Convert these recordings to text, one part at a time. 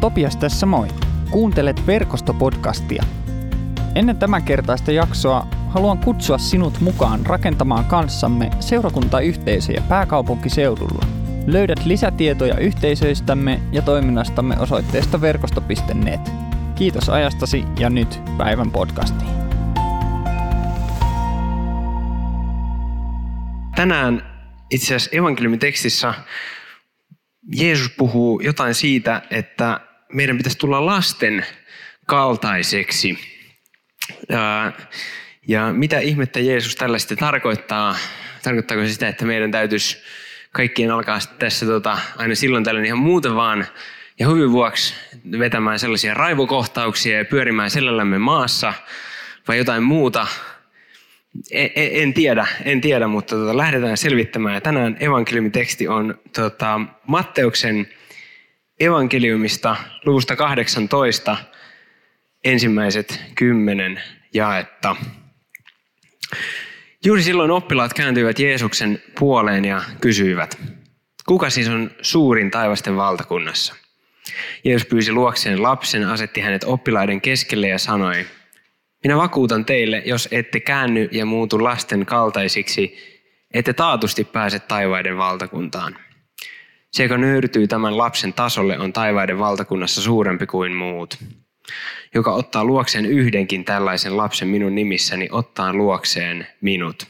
Topias tässä moi. Kuuntelet verkostopodcastia. Ennen tämän kertaista jaksoa haluan kutsua sinut mukaan rakentamaan kanssamme seurakuntayhteisöjä pääkaupunkiseudulla. Löydät lisätietoja yhteisöistämme ja toiminnastamme osoitteesta verkosto.net. Kiitos ajastasi ja nyt päivän podcastiin. Tänään itse asiassa evankeliumitekstissä Jeesus puhuu jotain siitä, että meidän pitäisi tulla lasten kaltaiseksi. Ja, mitä ihmettä Jeesus tällä sitten tarkoittaa? Tarkoittaako se sitä, että meidän täytyisi kaikkien alkaa tässä tota, aina silloin tällöin ihan muuten vaan ja hyvin vuoksi vetämään sellaisia raivokohtauksia ja pyörimään selällämme maassa vai jotain muuta? En, en tiedä, en tiedä, mutta tota, lähdetään selvittämään. Ja tänään evankeliumiteksti on tota, Matteuksen evankeliumista luvusta 18 ensimmäiset kymmenen jaetta. Juuri silloin oppilaat kääntyivät Jeesuksen puoleen ja kysyivät, kuka siis on suurin taivasten valtakunnassa? Jeesus pyysi luokseen lapsen, asetti hänet oppilaiden keskelle ja sanoi, minä vakuutan teille, jos ette käänny ja muutu lasten kaltaisiksi, ette taatusti pääse taivaiden valtakuntaan. Se, joka nöyrtyy tämän lapsen tasolle, on taivaiden valtakunnassa suurempi kuin muut. Joka ottaa luokseen yhdenkin tällaisen lapsen minun nimissäni, ottaa luokseen minut.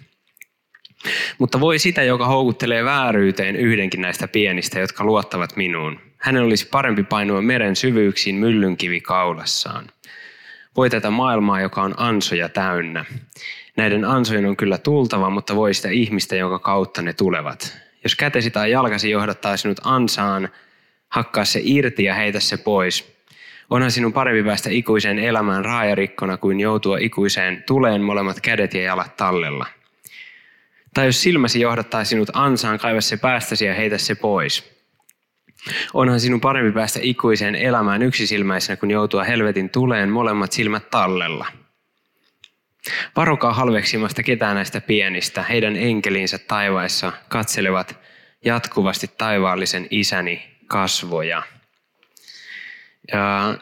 Mutta voi sitä, joka houkuttelee vääryyteen yhdenkin näistä pienistä, jotka luottavat minuun. Hänen olisi parempi painua meren syvyyksiin myllynkivi kaulassaan. Voi tätä maailmaa, joka on ansoja täynnä. Näiden ansojen on kyllä tultava, mutta voi sitä ihmistä, jonka kautta ne tulevat. Jos kätesi tai jalkasi johdattaa sinut ansaan, hakkaa se irti ja heitä se pois. Onhan sinun parempi päästä ikuiseen elämään raajarikkona kuin joutua ikuiseen tuleen molemmat kädet ja jalat tallella. Tai jos silmäsi johdattaa sinut ansaan, kaiva se päästäsi ja heitä se pois. Onhan sinun parempi päästä ikuiseen elämään yksisilmäisenä, kun joutua helvetin tuleen molemmat silmät tallella. Varokaa halveksimasta ketään näistä pienistä. Heidän enkelinsä taivaissa katselevat jatkuvasti taivaallisen isäni kasvoja. Ja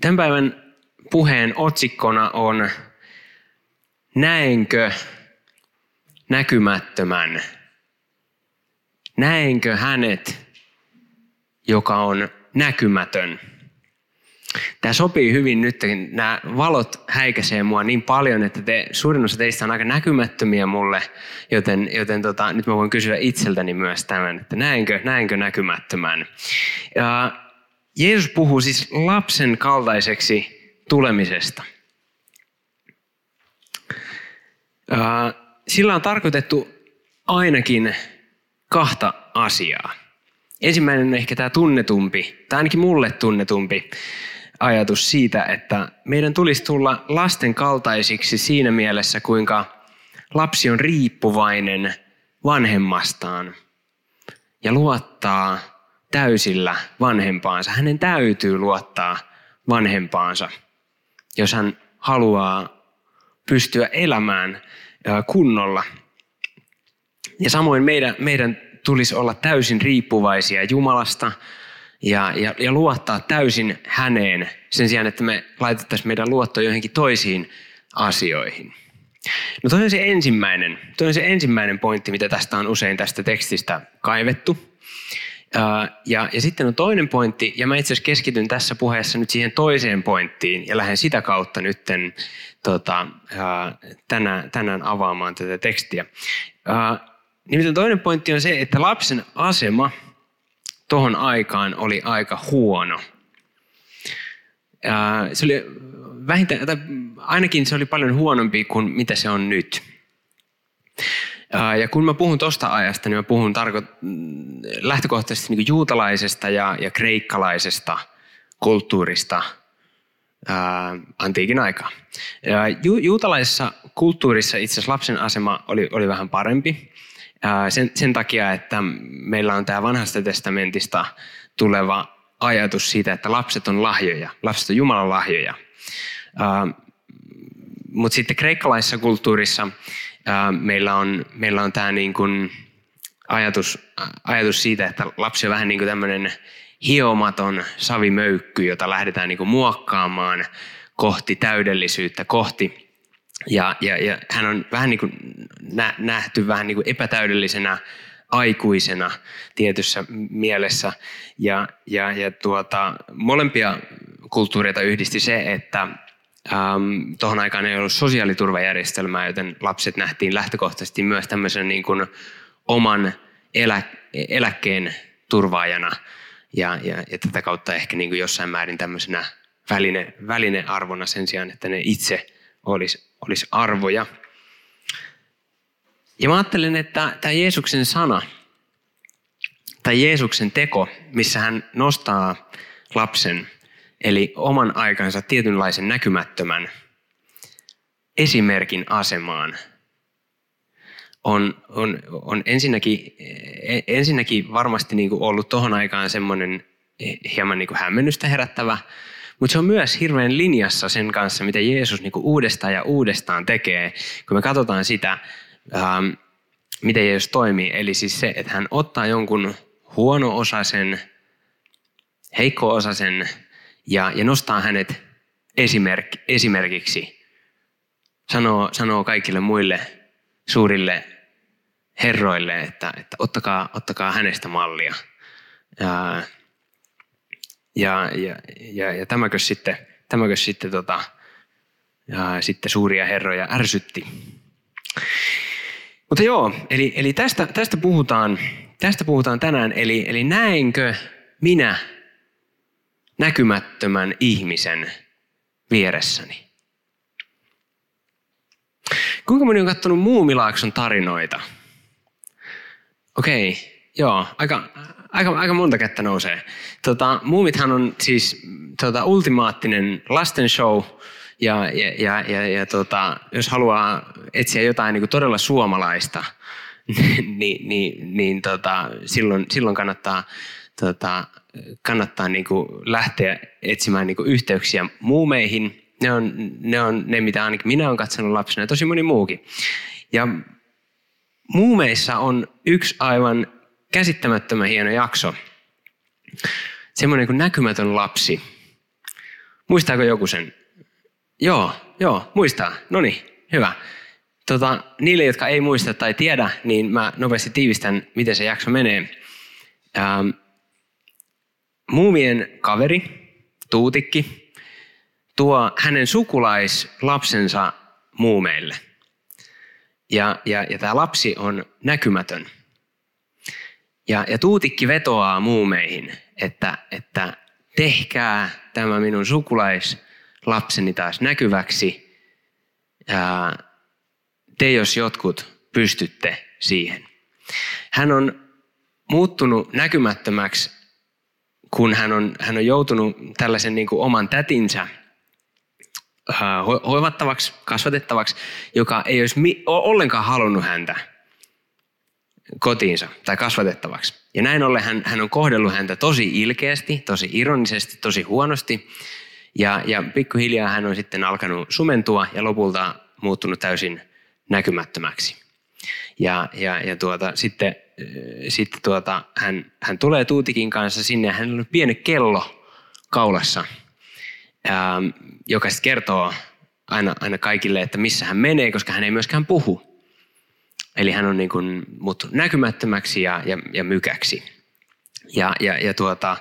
tämän päivän puheen otsikkona on Näenkö näkymättömän? Näenkö hänet, joka on näkymätön? Tämä sopii hyvin nyt, nämä valot häikäisee mua niin paljon, että te, suurin osa teistä on aika näkymättömiä mulle, joten, joten tota, nyt mä voin kysyä itseltäni myös tämän, että näenkö, näenkö näkymättömän. Ja Jeesus puhuu siis lapsen kaltaiseksi tulemisesta. Sillä on tarkoitettu ainakin kahta asiaa. Ensimmäinen on ehkä tämä tunnetumpi, tai ainakin mulle tunnetumpi ajatus siitä, että meidän tulisi tulla lasten kaltaisiksi siinä mielessä, kuinka lapsi on riippuvainen vanhemmastaan ja luottaa täysillä vanhempaansa. Hänen täytyy luottaa vanhempaansa, jos hän haluaa pystyä elämään kunnolla. Ja samoin meidän, meidän tulisi olla täysin riippuvaisia Jumalasta ja, ja, ja luottaa täysin häneen sen sijaan, että me laitettaisiin meidän luotto johonkin toisiin asioihin. No toi on se ensimmäinen, toi on se ensimmäinen pointti, mitä tästä on usein tästä tekstistä kaivettu. Ja, ja sitten on toinen pointti, ja mä itse asiassa keskityn tässä puheessa nyt siihen toiseen pointtiin, ja lähden sitä kautta nytten tota, tänään, tänään avaamaan tätä tekstiä. Nimittäin toinen pointti on se, että lapsen asema tohon aikaan oli aika huono. Se oli vähintään, tai ainakin se oli paljon huonompi kuin mitä se on nyt. Ja kun mä puhun tuosta ajasta, niin mä puhun tarko- lähtökohtaisesti niin juutalaisesta ja, ja kreikkalaisesta kulttuurista ää, antiikin aikaa. Ju- juutalaisessa kulttuurissa itse asiassa lapsen asema oli, oli vähän parempi. Sen, sen takia, että meillä on tämä vanhasta testamentista tuleva ajatus siitä, että lapset on lahjoja. Lapset on Jumalan lahjoja. Mutta sitten kreikkalaisessa kulttuurissa meillä on, meillä on tämä niin kuin ajatus, ajatus siitä, että lapsi on vähän niin kuin tämmöinen hiomaton savimöykky, jota lähdetään niin kuin muokkaamaan kohti täydellisyyttä, kohti ja, ja, ja hän on vähän niin kuin nähty vähän niin kuin epätäydellisenä aikuisena tietyssä mielessä. Ja, ja, ja tuota, molempia kulttuureita yhdisti se, että ähm, tuohon aikaan ei ollut sosiaaliturvajärjestelmää, joten lapset nähtiin lähtökohtaisesti myös tämmöisen niin kuin oman elä, eläkkeen turvaajana ja, ja, ja tätä kautta ehkä niin kuin jossain määrin tämmöisenä väline, välinearvona sen sijaan, että ne itse olisi, olisi arvoja. Ja mä ajattelen, että tämä Jeesuksen sana tai Jeesuksen teko, missä hän nostaa lapsen, eli oman aikansa tietynlaisen näkymättömän esimerkin asemaan, on, on, on ensinnäkin, ensinnäkin varmasti niin kuin ollut tuohon aikaan semmoinen hieman niin kuin hämmennystä herättävä, mutta se on myös hirveän linjassa sen kanssa, mitä Jeesus niin kuin uudestaan ja uudestaan tekee, kun me katsotaan sitä, ähm, miten Jeesus toimii. Eli siis se, että hän ottaa jonkun huono-osaisen, heikko-osaisen ja, ja nostaa hänet esimerk, esimerkiksi. Sanoo, sanoo kaikille muille suurille herroille, että, että ottakaa, ottakaa hänestä mallia. Ja, ja, ja, ja, ja tämäkö sitten, tämäkö sitten, tota, ja sitten suuria herroja ärsytti. Mutta joo, eli, eli tästä, tästä, puhutaan, tästä puhutaan tänään. Eli, eli näenkö minä näkymättömän ihmisen vieressäni? Kuinka moni on katsonut Muumilaakson tarinoita? Okei, joo, aika, aika, aika monta kättä nousee. Tota, Muumithan on siis tota, ultimaattinen lasten show, ja, ja, ja, ja, ja tota, jos haluaa etsiä jotain niin todella suomalaista, niin, niin, niin tota, silloin, silloin kannattaa, tota, kannattaa niin kuin lähteä etsimään niin kuin yhteyksiä muumeihin. Ne on, ne on ne, mitä ainakin minä olen katsonut lapsena ja tosi moni muukin. Ja muumeissa on yksi aivan käsittämättömän hieno jakso. Semmoinen kuin näkymätön lapsi. Muistaako joku sen? Joo, joo, muistaa. No niin, hyvä. Tota, niille, jotka ei muista tai tiedä, niin mä nopeasti tiivistän, miten se jakso menee. Ähm, muumien kaveri, Tuutikki, tuo hänen sukulaislapsensa muumeille. Ja, ja, ja tämä lapsi on näkymätön. Ja, ja Tuutikki vetoaa muumeihin, että, että tehkää tämä minun sukulaislapseni taas näkyväksi. Ja te jos jotkut pystytte siihen. Hän on muuttunut näkymättömäksi, kun hän on, hän on joutunut tällaisen niin kuin oman tätinsä hoivattavaksi, kasvatettavaksi, joka ei olisi mi- ollenkaan halunnut häntä kotiinsa tai kasvatettavaksi. Ja näin ollen hän, hän on kohdellut häntä tosi ilkeästi, tosi ironisesti, tosi huonosti. Ja, ja pikkuhiljaa hän on sitten alkanut sumentua ja lopulta muuttunut täysin näkymättömäksi. Ja, ja, ja tuota, sitten, sitten tuota, hän, hän tulee Tuutikin kanssa sinne ja hänellä on pieni kello kaulassa, ää, joka sitten kertoo aina, aina kaikille, että missä hän menee, koska hän ei myöskään puhu. Eli hän on niin kuin muuttunut näkymättömäksi ja, ja, ja mykäksi. Ja, ja, ja tuota,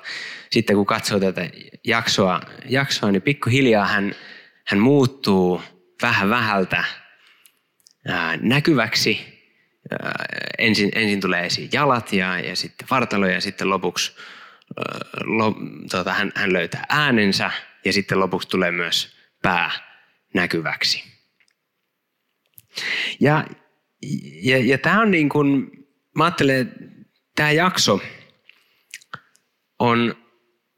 sitten kun katsoo tätä jaksoa, jaksoa niin pikkuhiljaa hän, hän muuttuu vähän vähältä ää, näkyväksi. Ää, ensin, ensin tulee esiin jalat ja, ja sitten vartalo ja sitten lopuksi ää, lo, tota, hän, hän löytää äänensä ja sitten lopuksi tulee myös pää näkyväksi. Ja, ja, ja tämä on niin kuin, mä ajattelen, että tämä jakso on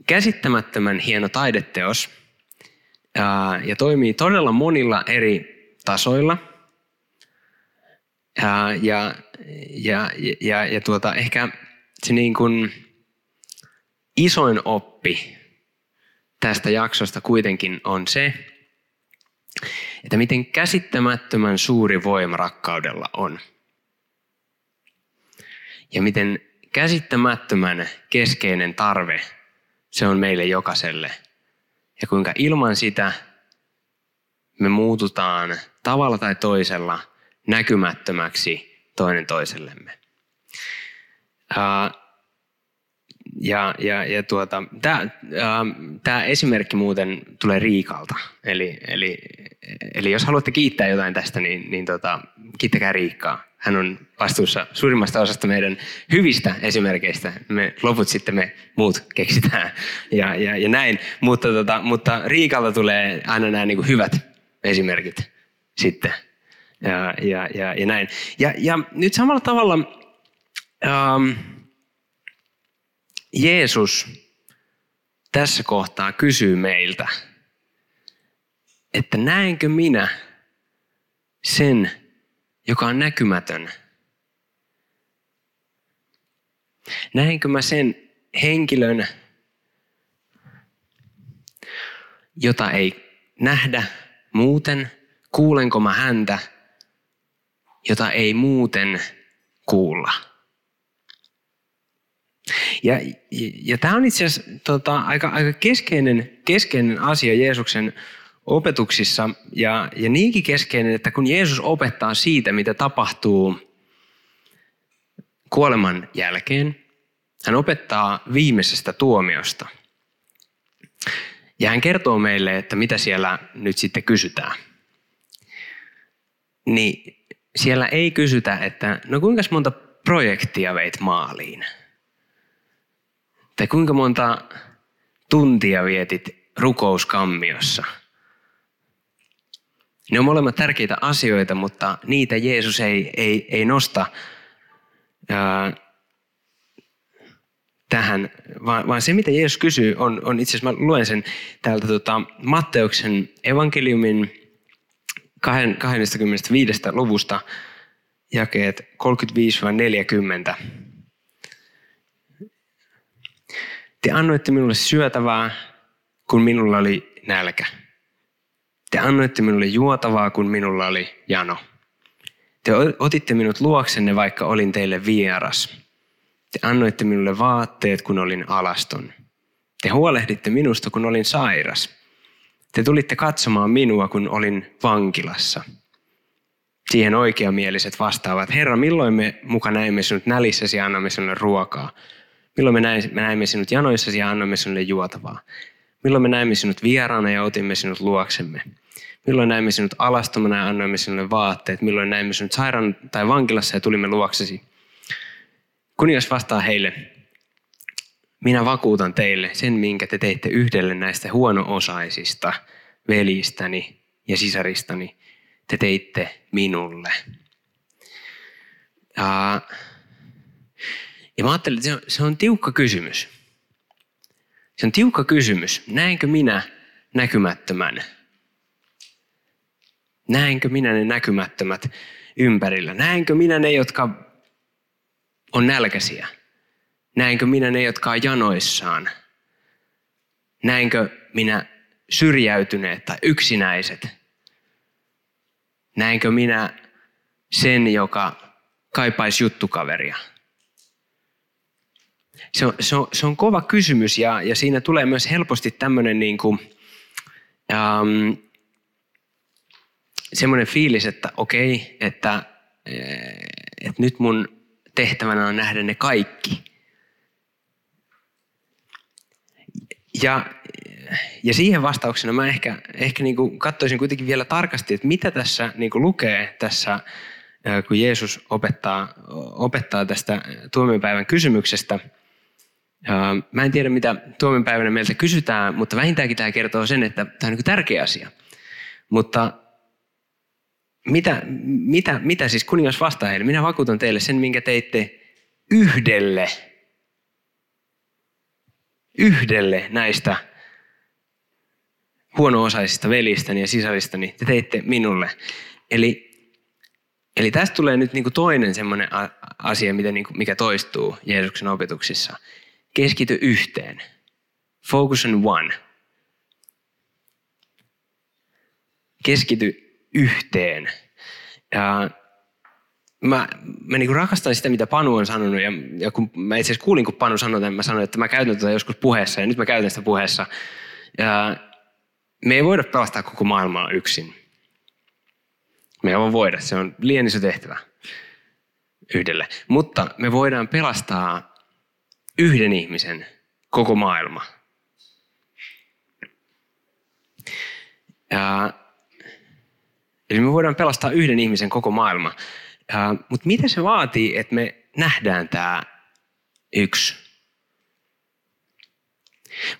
käsittämättömän hieno taideteos ja, ja toimii todella monilla eri tasoilla – ja, ja, ja, ja, ja tuota, ehkä se niin kuin isoin oppi tästä jaksosta kuitenkin on se, että miten käsittämättömän suuri voima rakkaudella on. Ja miten käsittämättömän keskeinen tarve se on meille jokaiselle. Ja kuinka ilman sitä me muututaan tavalla tai toisella näkymättömäksi toinen toisellemme. Ja, ja, ja tuota, tämä esimerkki muuten tulee Riikalta. Eli, eli, eli jos haluatte kiittää jotain tästä, niin, niin tota, kiittäkää Riikkaa. Hän on vastuussa suurimmasta osasta meidän hyvistä esimerkkeistä. Me loput sitten me muut keksitään ja, ja, ja näin. Mutta, tota, mutta Riikalta tulee aina nämä niin hyvät esimerkit sitten. Ja, ja, ja, ja näin. Ja, ja nyt samalla tavalla ähm, Jeesus tässä kohtaa kysyy meiltä, että näenkö minä sen, joka on näkymätön? Näenkö mä sen henkilön, jota ei nähdä muuten? Kuulenko mä häntä, jota ei muuten kuulla? Ja, ja, ja tämä on itse asiassa tota, aika, aika keskeinen, keskeinen asia Jeesuksen opetuksissa ja, ja niinkin keskeinen, että kun Jeesus opettaa siitä, mitä tapahtuu kuoleman jälkeen, hän opettaa viimeisestä tuomiosta. Ja hän kertoo meille, että mitä siellä nyt sitten kysytään. Niin siellä ei kysytä, että no kuinka monta projektia veit maaliin? Tai kuinka monta tuntia vietit rukouskammiossa? Ne on molemmat tärkeitä asioita, mutta niitä Jeesus ei, ei, ei nosta ää, tähän, vaan, vaan se mitä Jeesus kysyy on, on itse asiassa, mä luen sen täältä tota, Matteuksen evankeliumin 25. luvusta, jakeet 35-40. Te annoitte minulle syötävää, kun minulla oli nälkä. Te annoitte minulle juotavaa, kun minulla oli jano. Te otitte minut luoksenne, vaikka olin teille vieras. Te annoitte minulle vaatteet, kun olin alaston. Te huolehditte minusta, kun olin sairas. Te tulitte katsomaan minua, kun olin vankilassa. Siihen oikeamieliset vastaavat, Herra, milloin me muka näimme sinut nälissäsi ja annamme sinulle ruokaa? Milloin me näimme sinut janoissasi ja annamme sinulle juotavaa? Milloin me näimme sinut vieraana ja otimme sinut luoksemme? Milloin näimme sinut alastomana ja annoimme sinulle vaatteet? Milloin näimme sinut sairaan tai vankilassa ja tulimme luoksesi? Kuningas vastaa heille, minä vakuutan teille sen, minkä te teitte yhdelle näistä huono-osaisista velistäni ja sisaristani, te teitte minulle. Ja, ja mä ajattelin, että se on, se on tiukka kysymys. Se on tiukka kysymys. Näenkö minä näkymättömän? Näenkö minä ne näkymättömät ympärillä? Näenkö minä ne, jotka on nälkäisiä? Näenkö minä ne, jotka on janoissaan? Näenkö minä syrjäytyneet tai yksinäiset? Näenkö minä sen, joka kaipaisi juttukaveria? Se on, se on, se on kova kysymys ja, ja siinä tulee myös helposti tämmöinen niin kuin, ähm, semmoinen fiilis, että okei, että, eh, että nyt mun tehtävänä on nähdä ne kaikki. Ja, ja siihen vastauksena mä ehkä, ehkä niin kuin katsoisin kuitenkin vielä tarkasti, että mitä tässä niin kuin lukee tässä, kun Jeesus opettaa, opettaa tästä tuomiopäivän kysymyksestä. Mä en tiedä, mitä tuomiopäivänä meiltä kysytään, mutta vähintäänkin tämä kertoo sen, että tämä on niin tärkeä asia. Mutta mitä, mitä, mitä siis kuningas vastaa heille? Minä vakuutan teille sen, minkä teitte yhdelle yhdelle näistä huono-osaisista velistäni ja sisaristäni te teitte minulle. Eli, eli tästä tulee nyt niin kuin toinen semmoinen asia, niin kuin, mikä toistuu Jeesuksen opetuksissa. Keskity yhteen. Focus on one. Keskity yhteen. Ja mä, mä niin rakastan sitä, mitä Panu on sanonut. Ja, ja kun mä itse asiassa kuulin, kun Panu sanoi, että mä sanoin, että mä käytän tätä joskus puheessa. Ja nyt mä käytän sitä puheessa. Ja me ei voida pelastaa koko maailmaa yksin. Me ei voida, se on liian iso tehtävä yhdelle. Mutta me voidaan pelastaa yhden ihmisen koko maailma. Ja, eli me voidaan pelastaa yhden ihmisen koko maailma. Ja, mutta mitä se vaatii, että me nähdään tämä yksi?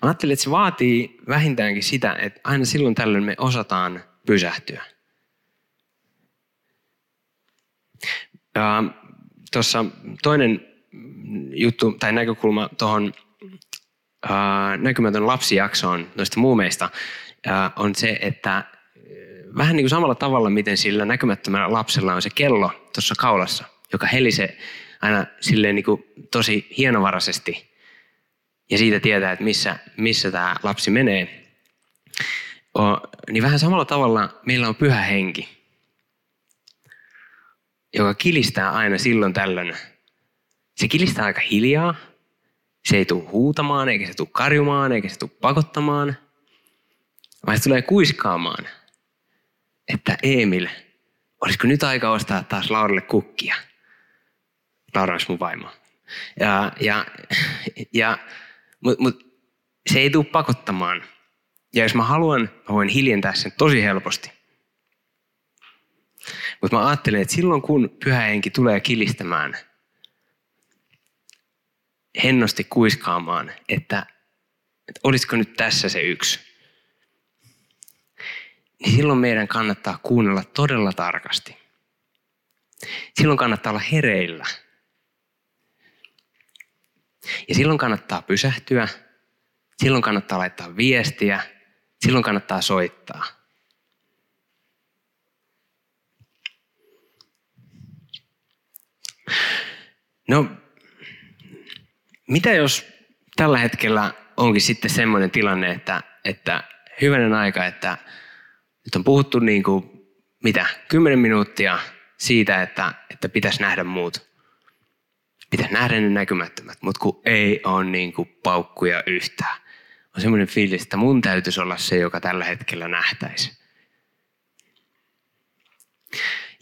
Mä ajattelin, että se vaatii vähintäänkin sitä, että aina silloin tällöin me osataan pysähtyä. Tuossa toinen juttu tai näkökulma tuohon näkymätön lapsijaksoon noista muumeista on se, että vähän niin kuin samalla tavalla, miten sillä näkymättömällä lapsella on se kello tuossa kaulassa, joka helisee aina silleen niin kuin tosi hienovaraisesti ja siitä tietää, että missä, missä tämä lapsi menee. O, niin vähän samalla tavalla meillä on pyhä henki, joka kilistää aina silloin tällöin. Se kilistää aika hiljaa. Se ei tule huutamaan, eikä se tule karjumaan, eikä se tule pakottamaan. Vaan se tulee kuiskaamaan, että Emil, olisiko nyt aika ostaa taas Lauralle kukkia? Laura olisi mun vaimo. Ja, ja, ja, Mutta mut, se ei tule pakottamaan. Ja jos mä haluan, mä voin hiljentää sen tosi helposti. Mutta mä ajattelen, että silloin kun pyhä henki tulee kilistämään, hennosti kuiskaamaan, että, että olisiko nyt tässä se yksi, niin silloin meidän kannattaa kuunnella todella tarkasti. Silloin kannattaa olla hereillä. Ja silloin kannattaa pysähtyä, silloin kannattaa laittaa viestiä, silloin kannattaa soittaa. No, mitä jos tällä hetkellä onkin sitten semmoinen tilanne, että, että hyvänen aika, että nyt on puhuttu niin kuin, mitä, kymmenen minuuttia siitä, että, että pitäisi nähdä muut. Pitäisi nähdä ne näkymättömät, mutta kun ei ole niin kuin paukkuja yhtään. On semmoinen fiilis, että mun täytyisi olla se, joka tällä hetkellä nähtäisi.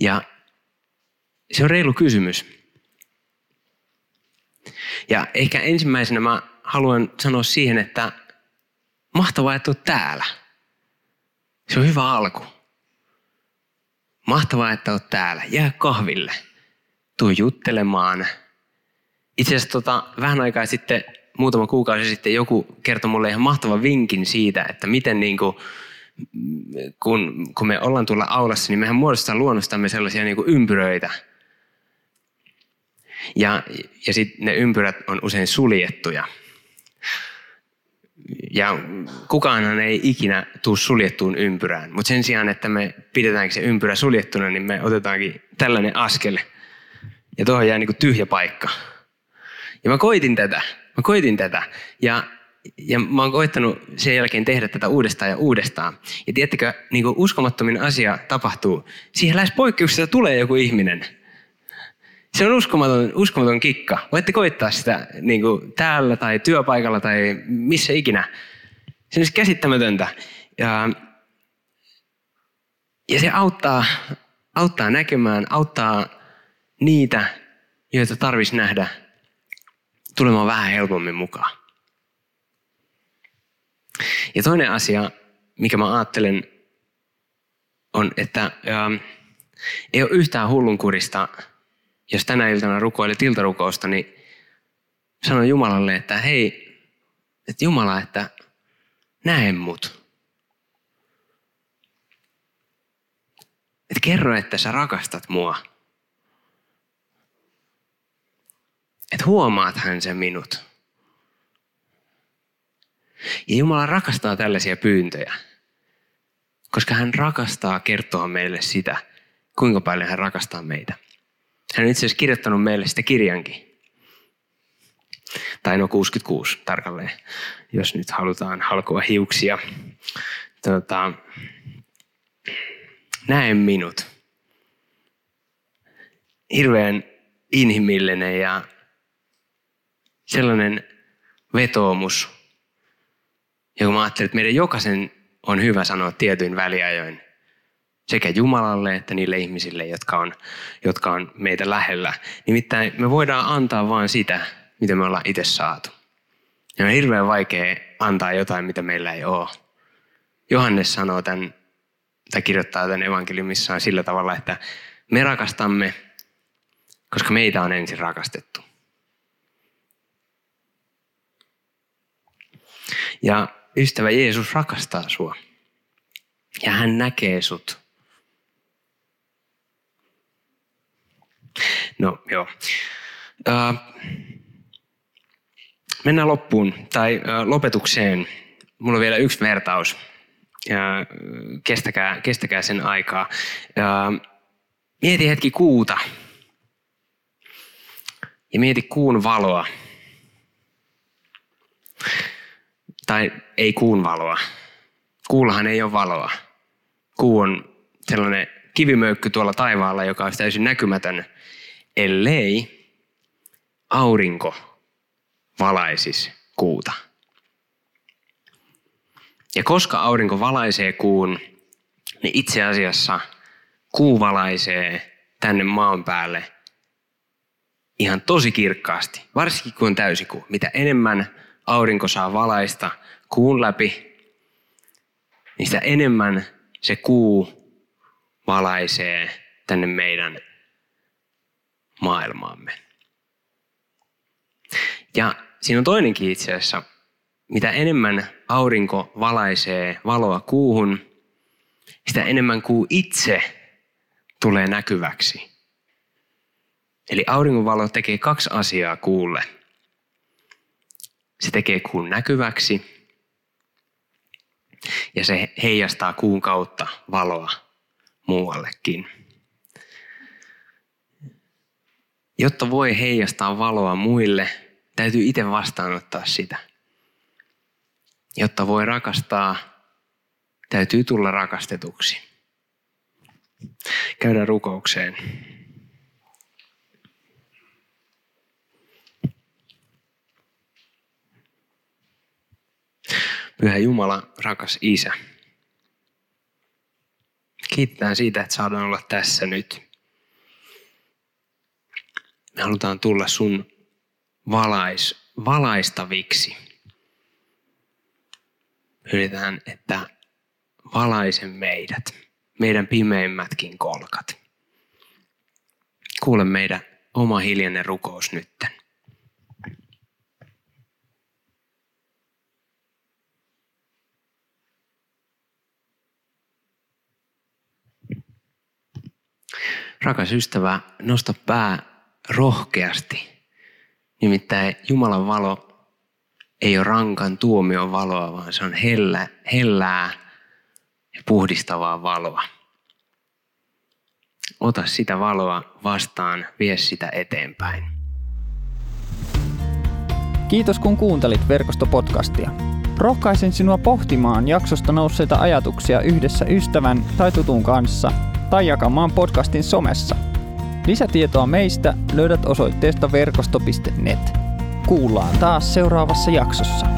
Ja se on reilu kysymys. Ja ehkä ensimmäisenä mä haluan sanoa siihen, että mahtavaa, että olet täällä. Se on hyvä alku. Mahtavaa, että olet täällä. Jää kahville. Tuu juttelemaan. Itse asiassa tota, vähän aikaa sitten, muutama kuukausi sitten, joku kertoi mulle ihan mahtavan vinkin siitä, että miten niin kuin, kun, kun me ollaan tuolla aulassa, niin mehän muodostetaan luonnostamme sellaisia niin kuin ympyröitä – ja, ja sitten ne ympyrät on usein suljettuja. Ja kukaanhan ei ikinä tuu suljettuun ympyrään. Mutta sen sijaan, että me pidetäänkin se ympyrä suljettuna, niin me otetaankin tällainen askel. Ja tuohon jää niinku tyhjä paikka. Ja mä koitin tätä. Mä koitin tätä. Ja, ja mä oon koittanut sen jälkeen tehdä tätä uudestaan ja uudestaan. Ja tiedättekö, niin uskomattomin asia tapahtuu. Siihen lähes poikkeuksessa tulee joku ihminen – se on uskomaton, uskomaton kikka. Voitte koittaa sitä niin kuin täällä tai työpaikalla tai missä ikinä. Se on käsittämätöntä. Ja, ja se auttaa, auttaa näkemään, auttaa niitä, joita tarvitsisi nähdä, tulemaan vähän helpommin mukaan. Ja toinen asia, mikä mä ajattelen, on, että ää, ei ole yhtään hullunkurista jos tänä iltana rukoilet iltarukousta, niin sano Jumalalle, että hei, että Jumala, että näe mut. Että kerro, että sä rakastat mua. Että huomaat hän sen minut. Ja Jumala rakastaa tällaisia pyyntöjä, koska hän rakastaa kertoa meille sitä, kuinka paljon hän rakastaa meitä. Hän on itse asiassa kirjoittanut meille sitä kirjankin. Tai no 66 tarkalleen, jos nyt halutaan halkoa hiuksia. Tota, näe minut. hirveän inhimillinen ja sellainen vetoomus, joka mä ajattelin, että meidän jokaisen on hyvä sanoa tietyin väliajoin sekä Jumalalle että niille ihmisille, jotka on, jotka on meitä lähellä. Nimittäin me voidaan antaa vain sitä, mitä me ollaan itse saatu. Ja on hirveän vaikea antaa jotain, mitä meillä ei ole. Johannes sanoo tämän, tai kirjoittaa tämän evankeliumissaan sillä tavalla, että me rakastamme, koska meitä on ensin rakastettu. Ja ystävä Jeesus rakastaa sua. Ja hän näkee sut. No joo. Uh, mennään loppuun tai uh, lopetukseen. Mulla on vielä yksi vertaus. Ja kestäkää, kestäkää sen aikaa. Uh, mieti hetki kuuta. Ja mieti kuun valoa. Tai ei kuun valoa. Kuullahan ei ole valoa. Kuu on sellainen kivimöykky tuolla taivaalla, joka on täysin näkymätön, ellei aurinko valaisisi kuuta. Ja koska aurinko valaisee kuun, niin itse asiassa kuu valaisee tänne maan päälle ihan tosi kirkkaasti, varsinkin kun on täysikuu. Mitä enemmän aurinko saa valaista kuun läpi, niin sitä enemmän se kuu valaisee tänne meidän maailmaamme. Ja siinä on toinenkin itse asiassa. Mitä enemmän aurinko valaisee valoa kuuhun, sitä enemmän kuu itse tulee näkyväksi. Eli auringonvalo tekee kaksi asiaa kuulle. Se tekee kuun näkyväksi ja se heijastaa kuun kautta valoa muuallekin. Jotta voi heijastaa valoa muille, täytyy itse vastaanottaa sitä. Jotta voi rakastaa, täytyy tulla rakastetuksi. Käydään rukoukseen. Pyhä Jumala, rakas Isä. Kiitetään siitä, että saadaan olla tässä nyt. Me halutaan tulla sun valais, valaistaviksi. Pyydetään, että valaise meidät, meidän pimeimmätkin kolkat. Kuule meidän oma hiljainen rukous nytten. Rakas ystävä, nosta pää rohkeasti. Nimittäin Jumalan valo ei ole rankan tuomion valoa, vaan se on hellä, hellää ja puhdistavaa valoa. Ota sitä valoa vastaan, vie sitä eteenpäin. Kiitos kun kuuntelit verkostopodcastia. Rohkaisen sinua pohtimaan jaksosta nousseita ajatuksia yhdessä ystävän tai tutun kanssa tai jakamaan podcastin somessa. Lisätietoa meistä löydät osoitteesta verkosto.net. Kuullaan taas seuraavassa jaksossa.